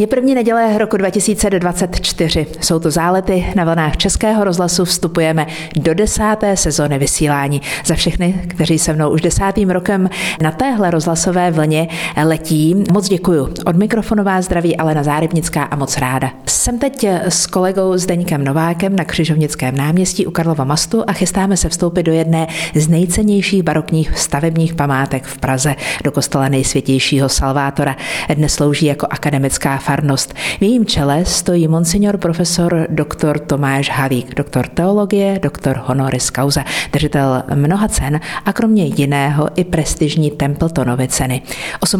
Je první neděle roku 2024. Jsou to zálety na vlnách Českého rozhlasu. Vstupujeme do desáté sezóny vysílání. Za všechny, kteří se mnou už desátým rokem na téhle rozhlasové vlně letí, moc děkuju. Od mikrofonu vás zdraví Alena Zárybnická a moc ráda. Jsem teď s kolegou Zdeňkem Novákem na Křižovnickém náměstí u Karlova Mastu a chystáme se vstoupit do jedné z nejcennějších barokních stavebních památek v Praze, do kostela nejsvětějšího Salvátora. Dnes slouží jako akademická farnost. V jejím čele stojí monsignor profesor dr. Tomáš Halík, doktor teologie, doktor honoris causa, držitel mnoha cen a kromě jiného i prestižní Templetonovy ceny.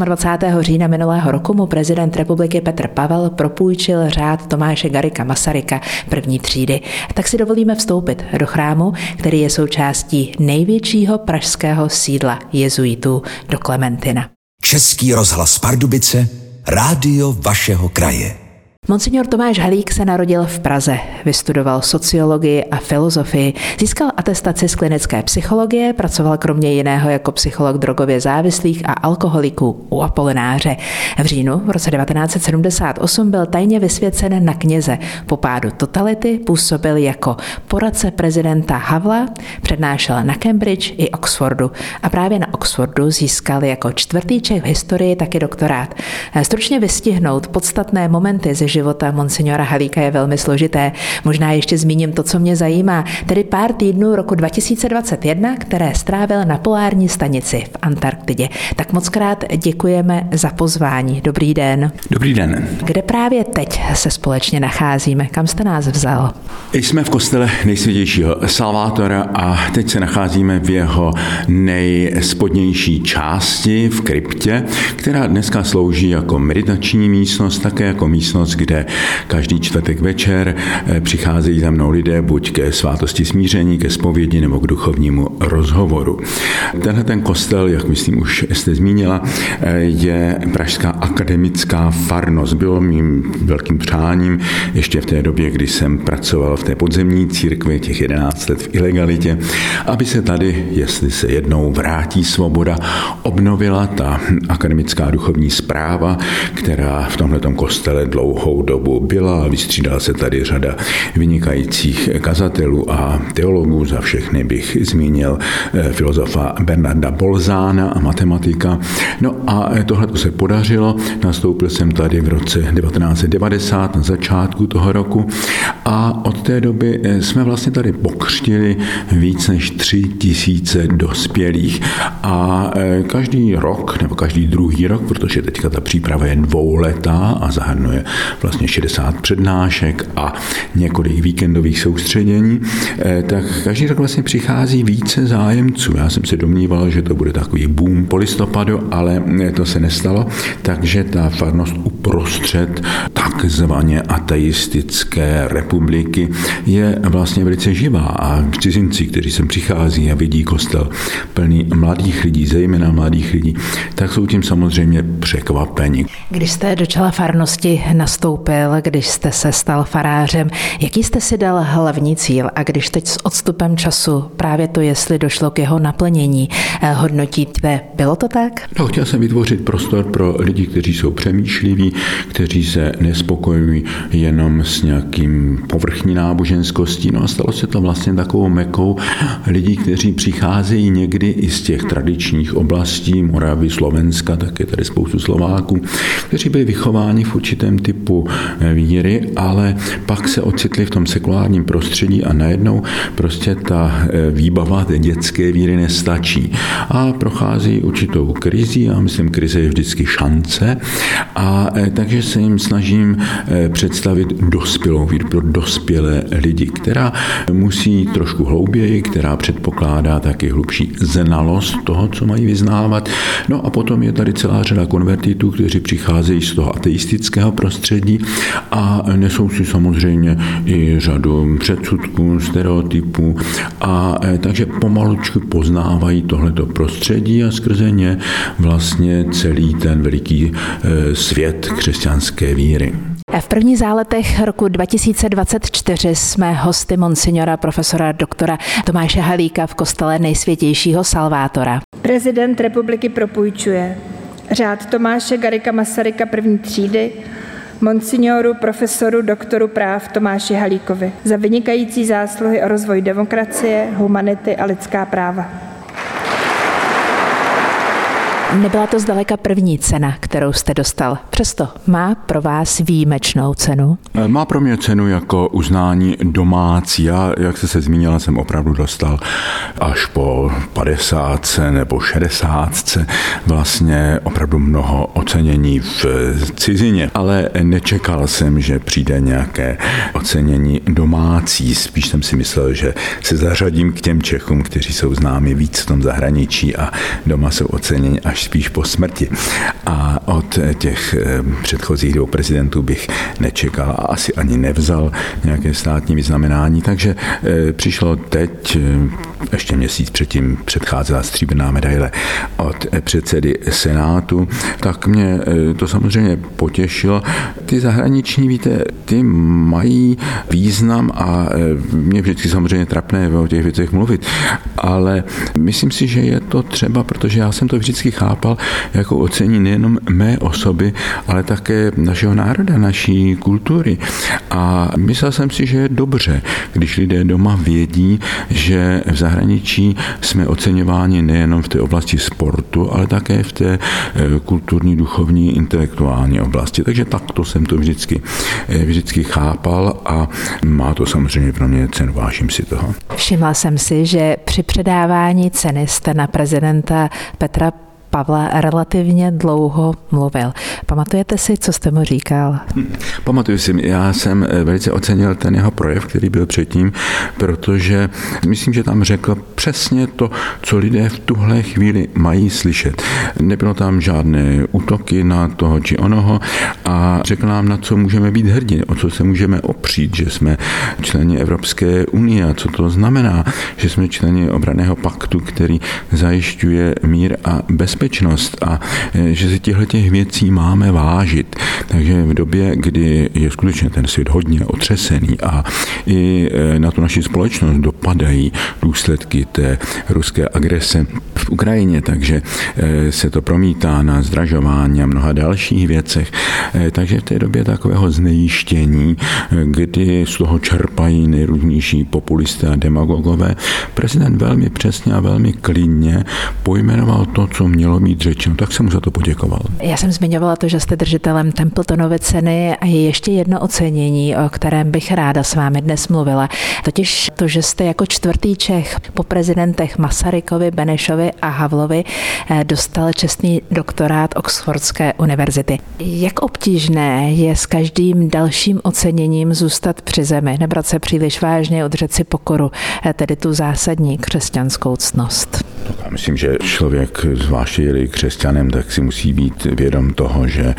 28. října minulého roku mu prezident republiky Petr Pavel propůjčil řád Tomáše Garika Masaryka první třídy. Tak si dovolíme vstoupit do chrámu, který je součástí největšího pražského sídla jezuitů do Klementina. Český rozhlas Pardubice Rádio vašeho kraje. Monsignor Tomáš Halík se narodil v Praze, vystudoval sociologii a filozofii, získal atestaci z klinické psychologie, pracoval kromě jiného jako psycholog drogově závislých a alkoholiků u Apolináře. V říjnu v roce 1978 byl tajně vysvěcen na kněze. Po pádu totality působil jako poradce prezidenta Havla, přednášel na Cambridge i Oxfordu a právě na Oxfordu získal jako čtvrtý Čech v historii taky doktorát. Stručně vystihnout podstatné momenty ze života monsignora Halíka je velmi složité. Možná ještě zmíním to, co mě zajímá, tedy pár týdnů roku 2021, které strávil na polární stanici v Antarktidě. Tak moc krát děkujeme za pozvání. Dobrý den. Dobrý den. Kde právě teď se společně nacházíme? Kam jste nás vzal? Jsme v kostele nejsvětějšího Salvátora a teď se nacházíme v jeho nejspodnější části, v kryptě, která dneska slouží jako meditační místnost, také jako místnost, kde každý čtvrtek večer eh, přicházejí za mnou lidé buď ke svátosti smíření, ke zpovědi nebo k duchovnímu rozhovoru. Tenhle ten kostel, jak myslím už jste zmínila, eh, je Pražská akademická farnost. Bylo mým velkým přáním ještě v té době, kdy jsem pracoval v té podzemní církvi, těch 11 let v ilegalitě, aby se tady, jestli se jednou vrátí svoboda, obnovila ta akademická duchovní zpráva, která v tomhle kostele dlouho dlouhou dobu byla. Vystřídala se tady řada vynikajících kazatelů a teologů. Za všechny bych zmínil eh, filozofa Bernarda Bolzána a matematika. No a tohle se podařilo. Nastoupil jsem tady v roce 1990 na začátku toho roku a od té doby eh, jsme vlastně tady pokřtili víc než tři tisíce dospělých a eh, každý rok, nebo každý druhý rok, protože teďka ta příprava je dvouletá a zahrnuje vlastně 60 přednášek a několik víkendových soustředění, eh, tak každý rok vlastně přichází více zájemců. Já jsem se domníval, že to bude takový boom po listopadu, ale to se nestalo, takže ta farnost uprostřed takzvaně ateistické republiky je vlastně velice živá a cizinci, kteří sem přichází a vidí kostel plný mladých lidí, zejména mladých lidí, tak jsou tím samozřejmě překvapeni. Když jste do čela farnosti nastoupil, když jste se stal farářem, jaký jste si dal hlavní cíl a když teď s odstupem času právě to, jestli došlo k jeho naplnění, eh, hodnotíte, bylo to tak? No, chtěl jsem vytvořit prostor pro lidi, kteří jsou přemýšliví, kteří se nespokojují jenom s nějakým povrchní náboženskostí. No a stalo se to vlastně takovou mekou lidí, kteří přicházejí někdy i z těch tradičních oblastí, Moravy, Slovenska, také tady spoustu Slováků, kteří byli vychováni v určitém typu víry, ale pak se ocitli v tom sekulárním prostředí a najednou prostě ta eh, výbava té dětské víry nestačí. A prochází určitou krizi a myslím, krize je vždycky šance. A eh, takže se jim snažím představit dospělou víru pro dospělé lidi, která musí trošku hlouběji, která předpokládá taky hlubší znalost toho, co mají vyznávat. No a potom je tady celá řada konvertitů, kteří přicházejí z toho ateistického prostředí a nesou si samozřejmě i řadu předsudků, stereotypů a e, takže pomalučku poznávají tohleto prostředí a skrze ně vlastně celý ten veliký e, svět křesťanské víry. V prvních záletech roku 2024 jsme hosty monsignora profesora doktora Tomáše Halíka v kostele nejsvětějšího Salvátora. Prezident republiky propůjčuje řád Tomáše Garika Masaryka první třídy monsignoru profesoru doktoru práv Tomáši Halíkovi za vynikající zásluhy o rozvoj demokracie, humanity a lidská práva. Nebyla to zdaleka první cena, kterou jste dostal. Přesto má pro vás výjimečnou cenu? Eh, má pro mě cenu jako uznání domácí. Já, jak jste se zmínila, jsem opravdu dostal až po 50 nebo 60 vlastně opravdu mnoho ocenění v cizině. Ale nečekal jsem, že přijde nějaké ocenění domácí. Spíš jsem si myslel, že se zařadím k těm Čechům, kteří jsou známi víc v tom zahraničí a doma jsou oceněni až až spíš po smrti. A od těch eh, předchozích dvou prezidentů bych nečekal a asi ani nevzal nějaké státní vyznamenání, takže eh, přišlo teď, eh, ještě měsíc předtím předcházela stříbrná medaile od předsedy Senátu, tak mě to samozřejmě potěšilo. Ty zahraniční, víte, ty mají význam a mě vždycky samozřejmě trapné o těch věcech mluvit, ale myslím si, že je to třeba, protože já jsem to vždycky chápal, chápal jako ocení nejenom mé osoby, ale také našeho národa, naší kultury. A myslel jsem si, že je dobře, když lidé doma vědí, že v zahraničí jsme oceňováni nejenom v té oblasti sportu, ale také v té eh, kulturní, duchovní, intelektuální oblasti. Takže takto jsem to vždycky, eh, vždycky chápal a má to samozřejmě pro mě cenu, vážím si toho. Všimla jsem si, že při předávání ceny jste na prezidenta Petra Pavla relativně dlouho mluvil. Pamatujete si, co jste mu říkal? Pamatuju si, já jsem eh, velice ocenil ten jeho projev, který byl předtím, protože myslím, že tam řekl přesně to, co lidé v tuhle chvíli mají slyšet. Nebylo tam žádné útoky na toho či onoho a řekl nám, na co můžeme být hrdí, o co se můžeme opřít, že jsme členi Evropské unie a co to znamená, že jsme členi obraného paktu, který zajišťuje mír a bezpečnost bezpečnost a e, že si těchto těch věcí máme vážit. Takže v době, kdy je skutečně ten svět hodně otřesený a i e, na tu naši společnost dopadají důsledky té ruské agrese Ukrajině, takže e, se to promítá na zdražování a mnoha dalších věcech. Takže v té době takového znejištění, kdy z toho čerpají nejrůznější populisté a demagogové, prezident velmi přesně a velmi klidně pojmenoval to, co mělo mít řečeno, tak jsem mu za to poděkoval. Já jsem zmiňovala to, že jste držitelem Templetonovy ceny a je ještě jedno ocenění, o kterém bych ráda s vámi dnes mluvila. Totiž to, že jste jako čtvrtý Čech po prezidentech Masarykovi, Benešovi a Havlovi eh, dostal čestný doktorát Oxfordské univerzity. Jak obtížné je s každým dalším oceněním zůstat při zemi, nebrat se příliš vážně, udržet si pokoru, eh, tedy tu zásadní křesťanskou ctnost? Já myslím, že člověk, zvláště je křesťanem, tak si musí být vědom toho, že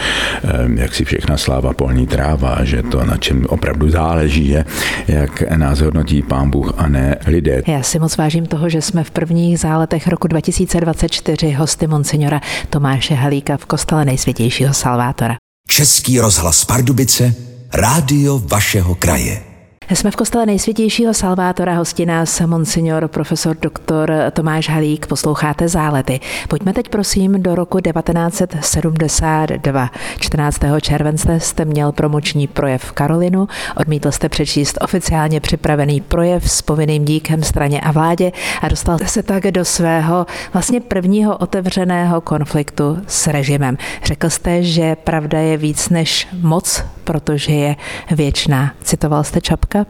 jak si všechna sláva polní tráva, že to, na čem opravdu záleží, je, jak nás hodnotí pán Bůh a ne lidé. Já si moc vážím toho, že jsme v prvních záletech roku 2024 hosty monsignora Tomáše Halíka v kostele nejsvětějšího Salvátora. Český rozhlas Pardubice, rádio vašeho kraje. Jsme v kostele nejsvětějšího Salvátora, hosti nás monsignor profesor doktor Tomáš Halík, posloucháte zálety. Pojďme teď prosím do roku 1972. 14. července jste měl promoční projev Karolinu, odmítl jste přečíst oficiálně připravený projev s povinným díkem straně a vládě a dostal se tak do svého vlastně prvního otevřeného konfliktu s režimem. Řekl jste, že pravda je víc než moc, protože je věčná. Citoval jste Čapka?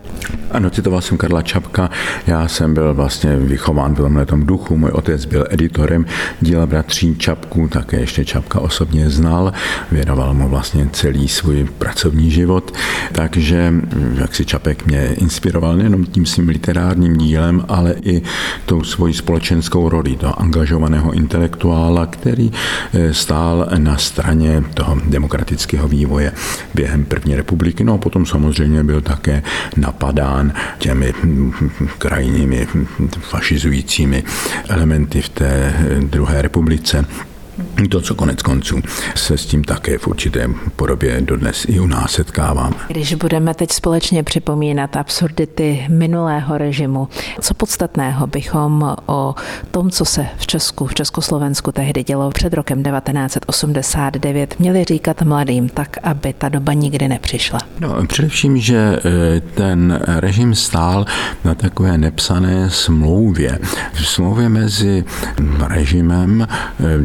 Ano, citoval jsem Karla Čapka. Já jsem byl vlastně vychován v tomhle tom duchu. Můj otec byl editorem díla bratří Čapků, také ještě Čapka osobně znal. Věnoval mu vlastně celý svůj pracovní život. Takže jak si Čapek mě inspiroval nejenom tím svým literárním dílem, ale i tou svojí společenskou roli, toho angažovaného intelektuála, který eh, stál na straně toho demokratického vývoje během první republiky. No a potom samozřejmě byl také napadán těmi krajními fašizujícími elementy v té druhé republice. To, co konec konců se s tím také v určité podobě dodnes i u nás setkáváme. Když budeme teď společně připomínat absurdity minulého režimu, co podstatného bychom o tom, co se v Česku, v Československu tehdy dělo před rokem 1989, měli říkat mladým tak, aby ta doba nikdy nepřišla? No, především, že eh, ten režim stál na takové nepsané smlouvě. V smlouvě mezi režimem, eh,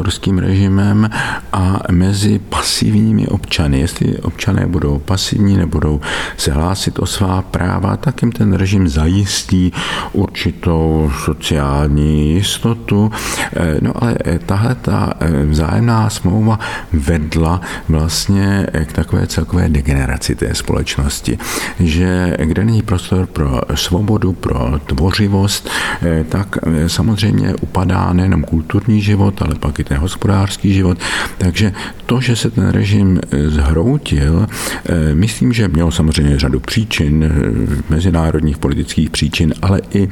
diktátorským režimem a mezi pasivními občany. Jestli občané budou pasivní, nebudou se hlásit o svá práva, tak jim ten režim zajistí určitou sociální jistotu. Eh, no ale tahle ta vzájemná smlouva vedla vlastně k takové celkové degeneraci té společnosti, že kde není prostor pro svobodu, pro tvořivost, eh, tak eh, samozřejmě upadá nejenom kulturní život, ale pak i ten hospodářský život. Takže to, že se ten režim eh, zhroutil, myslím, že mělo samozřejmě řadu příčin, mezinárodních politických příčin, ale i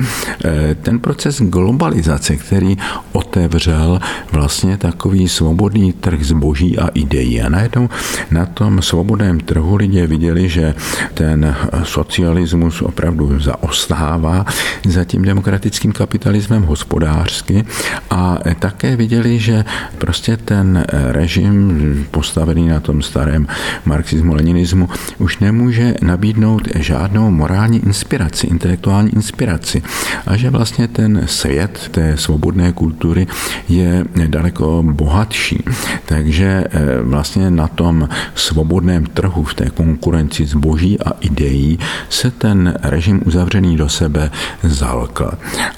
ten proces globalizace, který otevřel vlastně takový svobodný trh zboží a ideí. A najednou na tom svobodném trhu lidé viděli, že ten socialismus opravdu zaostává za tím demokratickým kapitalismem hospodářsky a také viděli, že prostě ten režim postavený na tom starém marxismu, leninismu už nemůže nabídnout žádnou morální inspiraci, intelektuální inspiraci a že vlastně ten svět té svobodné kultury je daleko bohatší. Takže eh, vlastně na tom svobodném trhu, v té konkurenci zboží a ideí se ten režim uzavřený do sebe zalkl.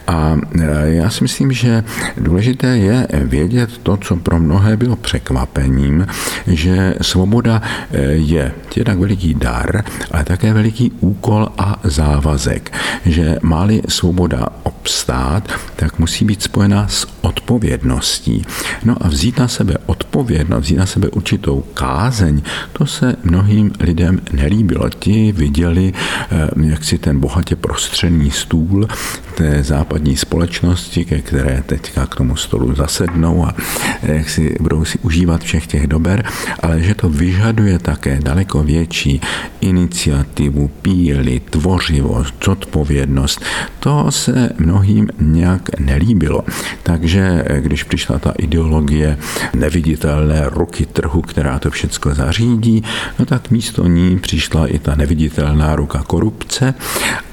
A e, já si myslím, že důležité je vědět to, co pro mnohé bylo překvapením, že svoboda e, je jednak veliký dar, ale také veliký úkol a závazek. Že máli svoboda obstát, tak musí být spojena s odpovědností. No a vzít na sebe odpovědnost, vzít na sebe určitou kázeň, to se mnohým lidem nelíbilo. Ti viděli, eh, jak si ten bohatě prostřený stůl té západní společnosti, ke které teďka k tomu stolu zasednou a eh, jak si budou si užívat všech těch dober, ale že to vyžaduje také daleko větší iniciativu, píly, tvořivost, zodpovědnost. To se mnohým nějak nelíbilo. Takže eh, když přišla ta ideologie neviditelné ruky trhu, která to všechno zařídí, no tak místo ní přišla i ta neviditelná ruka korupce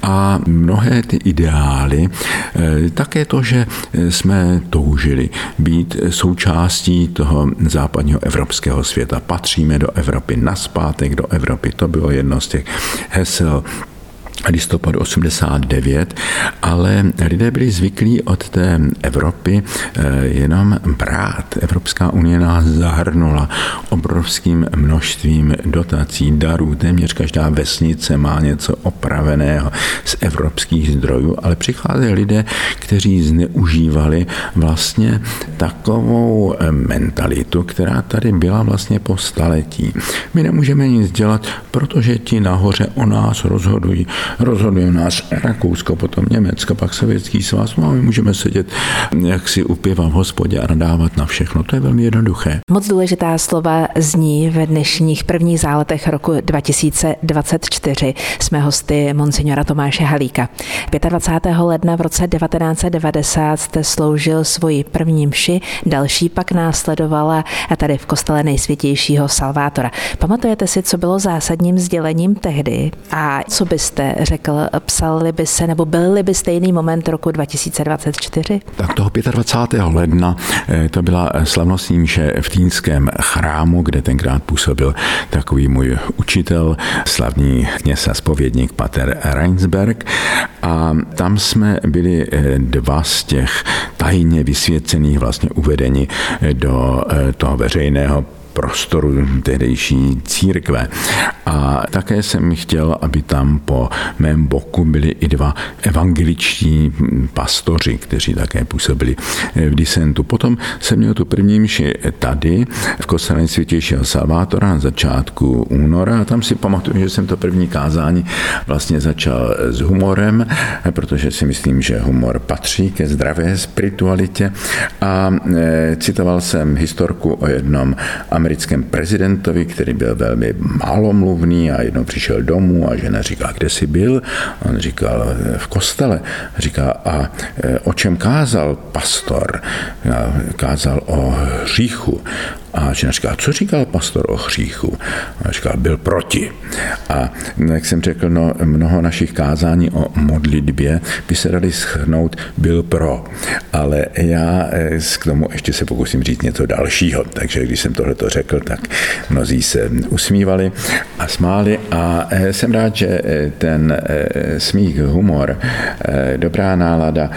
a mnohé ty ideály, eh, také to, že jsme toužili být součástí toho západního evropského světa, patříme do Evropy, naspátek do Evropy, to bylo jedno z těch hesel listopadu 89, ale lidé byli zvyklí od té Evropy eh, jenom brát. Evropská unie nás zahrnula obrovským množstvím dotací, darů. Téměř každá vesnice má něco opraveného z evropských zdrojů, ale přicházeli lidé, kteří zneužívali vlastně takovou eh, mentalitu, která tady byla vlastně po staletí. My nemůžeme nic dělat, protože ti nahoře o nás rozhodují rozhoduje nás Rakousko, potom Německo, pak Sovětský svaz, no a my můžeme sedět jak si u piva v hospodě a nadávat na všechno. To je velmi jednoduché. Moc důležitá slova zní ve dnešních prvních záletech roku 2024. Jsme hosty monsignora Tomáše Halíka. 25. ledna v roce 1990 jste sloužil svoji první mši, další pak následovala a tady v kostele nejsvětějšího Salvátora. Pamatujete si, co bylo zásadním sdělením tehdy a co byste řekl, psali by se, nebo byl by stejný moment roku 2024? Tak toho 25. ledna eh, to byla slavnostní mše v Týnském chrámu, kde tenkrát působil takový můj učitel, slavný kněz a spovědník Pater Reinsberg. A tam jsme byli eh, dva z těch tajně vysvěcených vlastně uvedeni do eh, toho veřejného prostoru tehdejší církve. A také jsem chtěl, aby tam po mém boku byli i dva evangeličtí pastoři, kteří také působili v disentu. Potom jsem měl tu první mši tady v kostele světějšího Salvátora na začátku února a tam si pamatuju, že jsem to první kázání vlastně začal s humorem, protože si myslím, že humor patří ke zdravé spiritualitě a e, citoval jsem historku o jednom americkém prezidentovi, který byl velmi málomluvný a jednou přišel domů a žena říká, kde jsi byl? On říkal, v kostele. Říká, a e, o čem kázal pastor? Kázal o hříchu. A žena říká, co říkal pastor o hříchu? A říká, byl proti. A jak jsem řekl, no, mnoho našich kázání o modlitbě by se dali schrnout, byl pro. Ale já eh, k tomu ještě se pokusím říct něco dalšího. Takže když jsem tohle to řekl, tak mnozí se usmívali a smáli a eh, jsem rád, že eh, ten smích, humor, dobrá nálada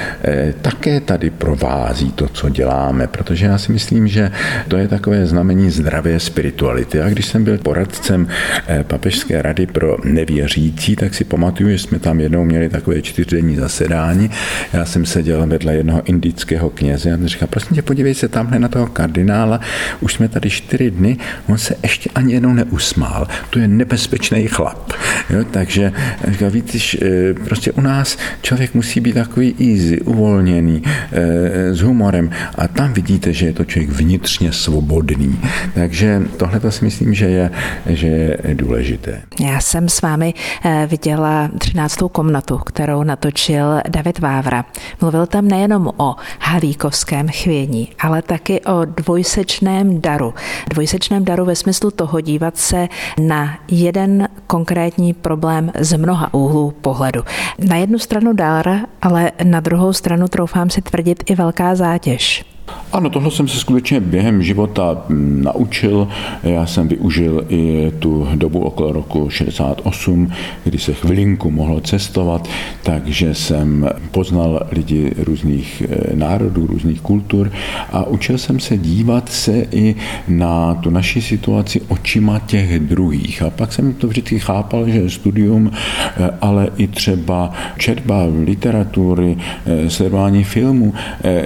také tady provází to, co děláme, protože já si myslím, že to je takové znamení zdravé spirituality. A když jsem byl poradcem eh, Papežské rady pro nevěřící, tak si pamatuju, že jsme tam jednou měli takové čtyřdenní zasedání. Já jsem seděl vedle jednoho indického kněze a říkal, prosím tě, podívej se tamhle na toho kardinála, už jsme tady čtyři dny, on se ještě ani jednou neusmál. To je nebezpečný chlap. Jo, takže říká, víte, eh, prostě u nás člověk musí být takový easy, uvolněný, eh, s humorem a tam vidíte, že je to člověk vnitřně svobodný jiný. Takže tohle to si myslím, že je, že je důležité. Já jsem s vámi eh, viděla 13. komnatu, kterou natočil David Vávra. Mluvil tam nejenom o halíkovském chvění, ale taky o dvojsečném daru. Dvojsečném daru ve smyslu toho dívat se na jeden konkrétní problém z mnoha úhlů pohledu. Na jednu stranu dar, ale na druhou stranu troufám si tvrdit i velká zátěž. Ano, tohle jsem se skutečně během života mm, naučil. Já jsem využil i tu dobu okolo roku 68, kdy se chvilinku mohlo cestovat, takže jsem poznal lidi různých eh, národů, různých kultur a učil jsem se dívat se i na tu naši situaci očima těch druhých. A pak jsem to vždycky chápal, že studium, eh, ale i třeba četba literatury, eh, sledování filmu,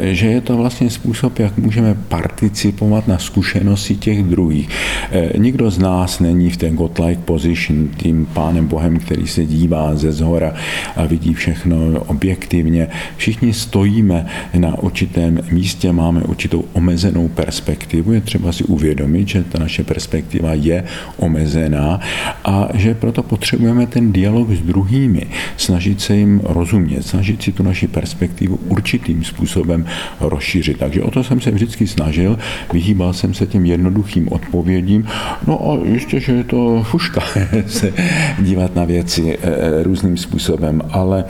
že je to vlastně způsob, jak můžeme participovat na zkušenosti těch druhých. Eh, nikdo z nás není v té godlike position, tím pánem Bohem, který se dívá ze zhora a vidí všechno objektivně. Všichni stojíme na určitém místě, máme určitou omezenou perspektivu. Je třeba si uvědomit, že ta naše perspektiva je omezená a že proto potřebujeme ten dialog s druhými, snažit se jim rozumět, snažit si tu naši perspektivu určitým způsobem rozšířit. Takže o to jsem se vždycky snažil, vyhýbal jsem se těm jednoduchým odpovědím, no a ještě, že je to fuška se dívat na věci eh, eh, různým způsobem, ale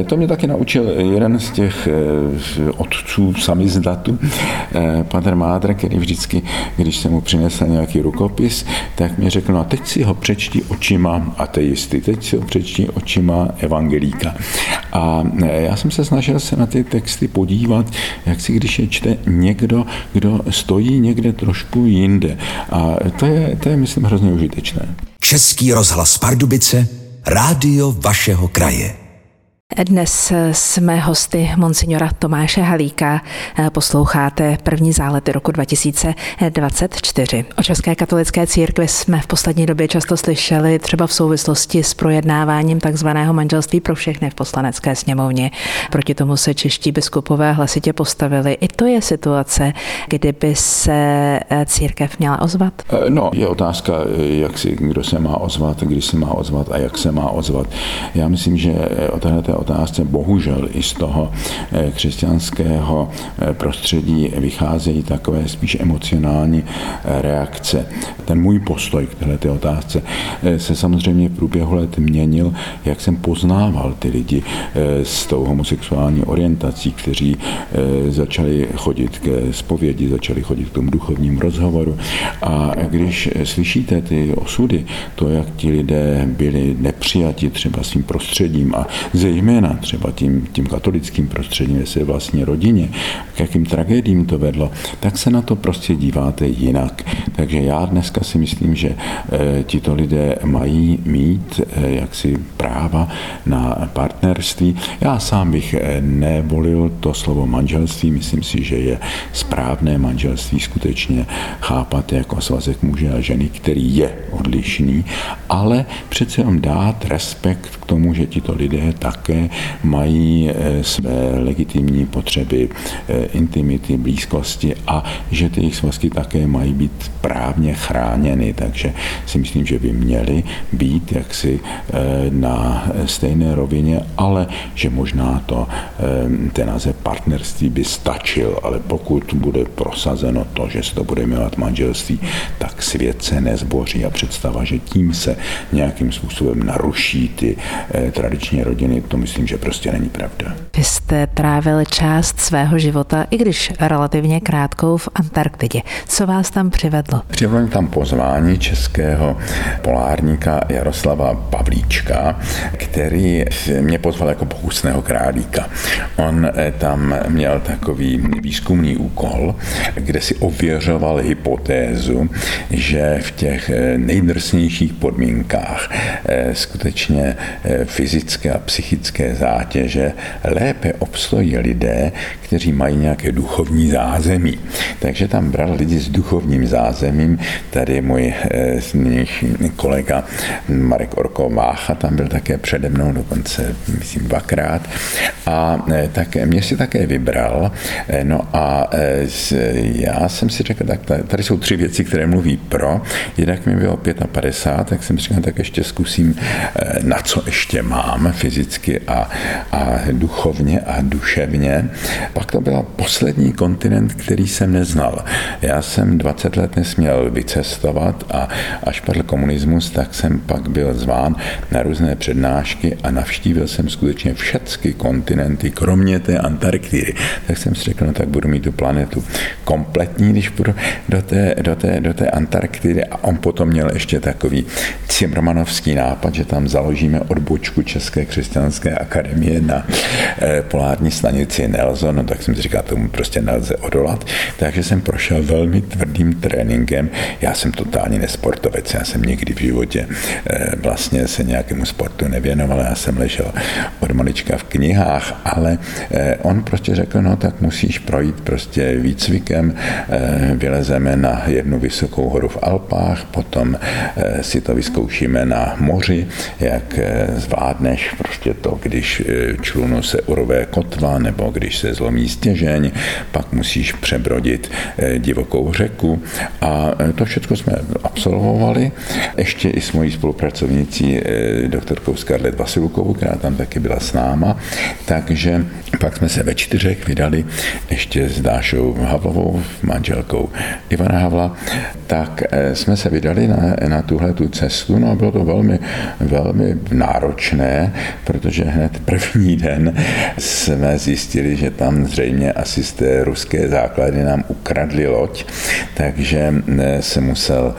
eh, to mě taky naučil jeden z těch otců samizdatu, Pater Mádr, který vždycky, když jsem mu přinesl nějaký rukopis, tak mi řekl, no a teď si ho přečti očima ateisty, teď si ho přečti očima evangelíka. A já jsem se snažil se na ty texty podívat, jak si když je čte někdo, kdo stojí někde trošku jinde. A to je, to je myslím, hrozně užitečné. Český rozhlas Pardubice, rádio vašeho kraje. Dnes jsme hosty monsignora Tomáše Halíka. Posloucháte první zálety roku 2024. O České katolické církvi jsme v poslední době často slyšeli třeba v souvislosti s projednáváním takzvaného manželství pro všechny v poslanecké sněmovně. Proti tomu se čeští biskupové hlasitě postavili. I to je situace, kdyby se církev měla ozvat? No, je otázka, jak si, kdo se má ozvat, kdy se má ozvat a jak se má ozvat. Já myslím, že o otázce bohužel i z toho eh, křesťanského eh, prostředí vycházejí takové spíš emocionální eh, reakce. Ten můj postoj k této otázce se samozřejmě v průběhu let měnil, jak jsem poznával ty lidi s tou homosexuální orientací, kteří začali chodit ke zpovědi, začali chodit k tomu duchovním rozhovoru. A když slyšíte ty osudy, to, jak ti lidé byli nepřijati třeba svým prostředím a zejména zejména třeba tím, tím katolickým prostředím ve své vlastní rodině, k jakým tragédiím to vedlo, tak se na to prostě díváte jinak. Takže já dneska si myslím, že e, tito lidé mají mít e, jaksi práva na partnerství. Já sám bych e, nevolil to slovo manželství, myslím si, že je správné manželství skutečně chápat jako svazek muže a ženy, který je odlišný, ale přece jenom dát respekt k tomu, že tito lidé také mají eh, své legitimní potřeby eh, intimity, blízkosti a že ty jejich svazky také mají být právně chráněny, takže si myslím, že by měly být jaksi eh, na stejné rovině, ale že možná to ten název partnerství by stačil, ale pokud bude prosazeno to, že se to bude jmenovat manželství, tak svět se nezboří a představa, že tím se nějakým způsobem naruší ty tradiční rodiny, to myslím, že prostě není pravda. Vy jste trávil část svého života, i když relativně krátkou, v Antarktidě. Co vás tam přivedlo? Přivedlo tam pozvání českého polárníka Jaroslava Pavlíčka, který mě pozval jako pokusného králíka. On eh, tam měl takový výzkumný úkol, kde si ověřoval hypotézu, že v těch eh, nejdrsnějších podmínkách eh, skutečně fyzické a psychické zátěže lépe obstojí lidé, kteří mají nějaké duchovní zázemí. Takže tam bral lidi s duchovním zázemím. Tady můj e, kolega Marek Orko Vácha tam byl také přede mnou, dokonce myslím dvakrát. A e, tak mě si také vybral. E, no a e, já jsem si řekl, tak tady jsou tři věci, které mluví pro. Jednak mi bylo 55, tak jsem říkal, tak ještě zkusím, na co ještě mám fyzicky a, a duchovně a duševně. Pak to byl poslední kontinent, který jsem neznal. Já jsem 20 let nesměl vycestovat a až padl komunismus, tak jsem pak byl zván na různé přednášky a navštívil jsem skutečně všechny kontinenty, kromě té Antarktidy. Tak jsem si řekl, no tak budu mít tu planetu kompletní, když budu do té, do té, do té Antarktidy. A on potom měl ještě takový cimrmanovský nápad, že tam založíme odbočku České křesťanské akademie na eh, polární stanici Nelson, no tak jsem si říkal, tomu prostě nelze odolat. Takže jsem prošel velmi tvrdým tréninkem. Já jsem totálně nesportovec, já jsem nikdy v životě eh, vlastně se nějakému sportu nevěnoval, já jsem ležel od malička v knihách, ale eh, on prostě řekl, no tak musíš projít prostě výcvikem, vylezeme na jednu vysokou horu v Alpách, potom si to vyzkoušíme na moři, jak zvládneš prostě to, když člunu se urové kotva nebo když se zlomí stěžeň, pak musíš přebrodit eh, divokou řeku. A eh, to všechno jsme absolvovali. Ještě i s mojí spolupracovnicí eh, doktorkou Scarlett Vasilukovou, která tam taky byla s náma, takže pak jsme se ve čtyřech vydali ještě s Dášou Havlovou, manželkou Ivana Havla, tak jsme se vydali na, na tuhle tu cestu, no a bylo to velmi, velmi náročné, protože hned první den jsme zjistili, že tam zřejmě asi z té ruské základy nám ukradli loď, takže eh, se musel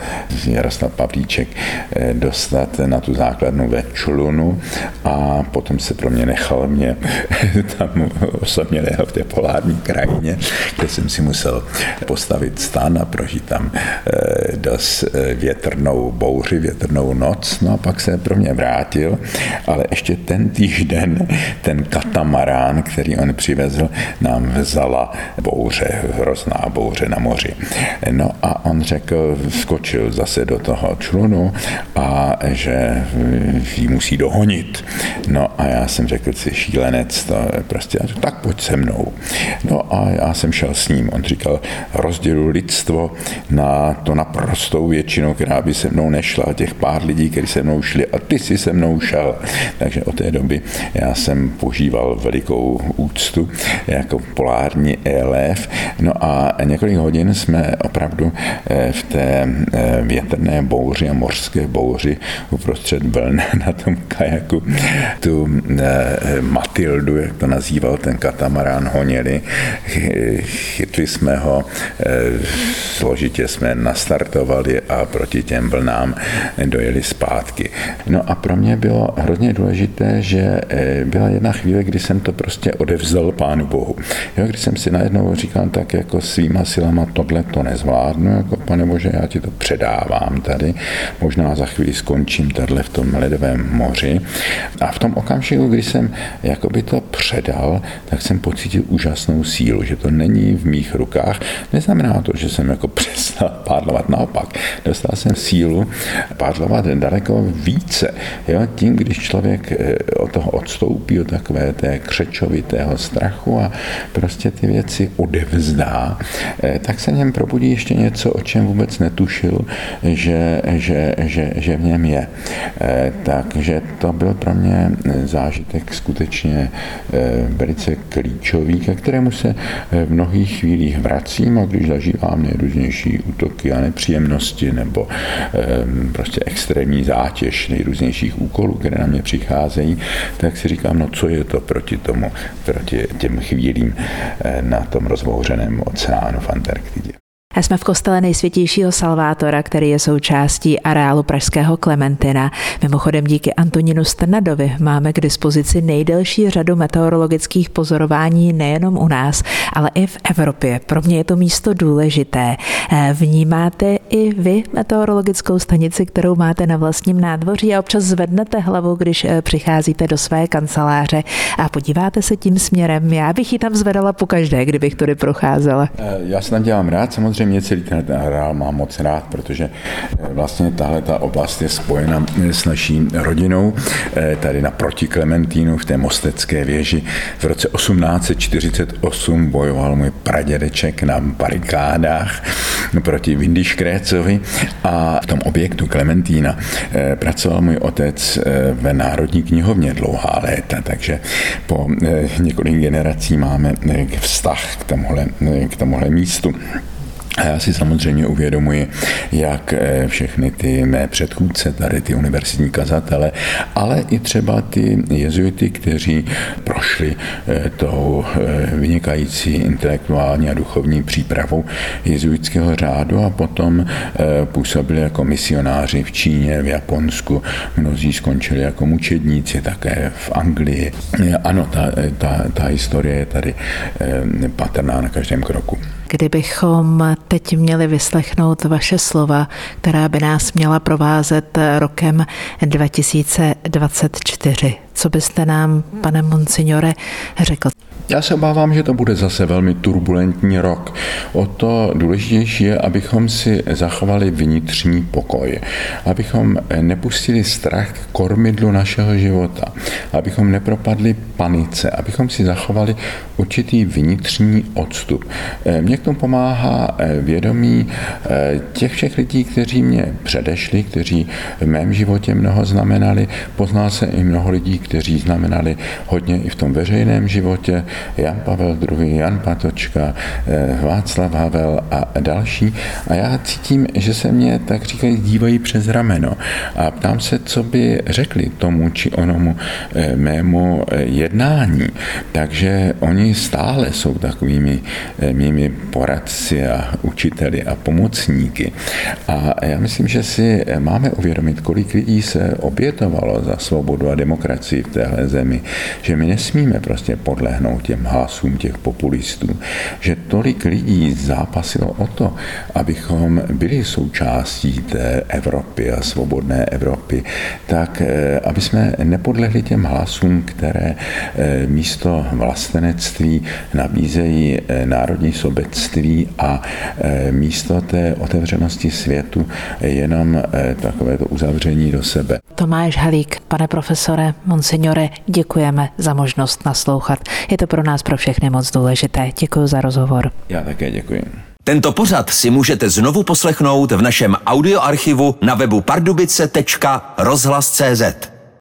Jaroslav Pavlíček eh, dostat na tu základnu ve Člunu a potom se pro mě nechal mě tam osamělého v té polární krajině, kde jsem si musel postavit stan a prožít tam eh, dost větrnou bouři, větrnou noc. No a pak se pro mě vrátil, ale ještě ten týžden ten katamarán, který on přivezl, nám vzala bouře, hrozná bouře na moři. No a on řekl, skočil zase do toho člunu a že ji musí dohonit. No a já jsem řekl, si šílenec, to prostě, tak pojď se mnou. No a já jsem šel s ním. On říkal, rozdělu lidstvo na to naprostou většinu, která by se mnou nešla, těch pár lidí, kteří se mnou šli a ty si se mnou šel. Takže od té doby já jsem požíval velikou úctu jako polární ELF. No a několik hodin jsme opravdu eh, v té eh, větrné bouři a mořské bouři uprostřed vln na tom kajaku, tu Matildu, jak to nazýval ten katamarán, honili, chytli jsme ho, složitě jsme nastartovali a proti těm vlnám dojeli zpátky. No a pro mě bylo hrozně důležité, že byla jedna chvíle, kdy jsem to prostě odevzdal Pánu Bohu. Jo, když jsem si najednou říkal tak jako svýma silama, tohle to nezvládnu, jako pane Bože, já ti to předávám tady, možná za chvíli skončím tady v tom ledovém moři. A v tom okamžiku, kdy jsem jakoby to předal, tak jsem pocítil úžasnou sílu, že to není v mých rukách. Neznamená to, že jsem jako přestal pádlovat, naopak. Dostal jsem sílu pádlovat daleko více. Jo? Tím, když člověk eh, od toho odstoupí, od takové té křečovitého strachu a prostě ty věci odevzdá, eh, tak se něm probudí ještě něco, o čem vůbec netušil, že, že, že, že v něm je. Eh, takže to byl pro mě zážitek skutečně velice klíčový, ke kterému se v mnohých chvílích vracím a když zažívám nejrůznější útoky a nepříjemnosti nebo prostě extrémní zátěž nejrůznějších úkolů, které na mě přicházejí, tak si říkám, no co je to proti tomu, proti těm chvílím eh, na tom rozbouřeném oceánu v Antarktidě. Jsme v kostele nejsvětějšího Salvátora, který je součástí areálu pražského Klementina. Mimochodem díky Antoninu Strnadovi máme k dispozici nejdelší řadu meteorologických pozorování nejenom u nás, ale i v Evropě. Pro mě je to místo důležité. Eh, vnímáte i vy meteorologickou stanici, kterou máte na vlastním nádvoří a občas zvednete hlavu, když eh, přicházíte do své kanceláře a podíváte se tím směrem. Já bych ji tam zvedala po každé, kdybych tudy procházela. Eh, já se tam dělám rád, samozřejmě samozřejmě celý ten areál mám moc rád, protože eh, vlastně tahle ta oblast je spojena eh, s naší rodinou eh, tady na proti Klementínu v té Mostecké věži. V roce 1848 bojoval můj pradědeček na barikádách proti Vindy Škrécovi a v tom objektu Klementína pracoval můj otec ve Národní knihovně dlouhá léta, takže po několik generací máme vztah k tomuhle, k tomuhle místu. A já si samozřejmě uvědomuji, jak eh, všechny ty mé předchůdce, tady ty univerzitní kazatele, ale i třeba ty jezuity, kteří prošli eh, tou eh, vynikající intelektuální a duchovní přípravou jezuitského řádu a potom působili jako misionáři v Číně, v Japonsku, mnozí skončili jako mučedníci také v Anglii. Ano, ta, ta, ta historie je tady patrná na každém kroku. Kdybychom teď měli vyslechnout vaše slova, která by nás měla provázet rokem 2024, co byste nám, pane Monsignore, řekl? Já se obávám, že to bude zase velmi turbulentní rok. O to důležitější je, abychom si zachovali vnitřní pokoj, abychom nepustili strach k kormidlu našeho života, abychom nepropadli panice, abychom si zachovali určitý vnitřní odstup. Eh, mně k tomu pomáhá eh, vědomí eh, těch všech lidí, kteří mě předešli, kteří v mém životě mnoho znamenali. Poznal se i mnoho lidí, kteří znamenali hodně i v tom veřejném životě. Jan Pavel II, Jan Patočka, Václav Havel a další. A já cítím, že se mě tak říkají dívají přes rameno a ptám se, co by řekli tomu či onomu mému jednání. Takže oni stále jsou takovými eh, mými poradci a učiteli a pomocníky. A já myslím, že si máme uvědomit, kolik lidí se obětovalo za svobodu a demokracii v téhle zemi, že my nesmíme prostě podlehnout těm hlasům těch populistů, že tolik lidí zápasilo o to, abychom byli součástí té Evropy a svobodné Evropy, tak eh, aby jsme nepodlehli těm hlasům, které eh, místo vlastenectví nabízejí eh, národní sobectví a místo té otevřenosti světu jenom takové to uzavření do sebe. Tomáš Halík, pane profesore, monsignore, děkujeme za možnost naslouchat. Je to pro nás pro všechny moc důležité. Děkuji za rozhovor. Já také děkuji. Tento pořad si můžete znovu poslechnout v našem audioarchivu na webu pardubice.rozhlas.cz.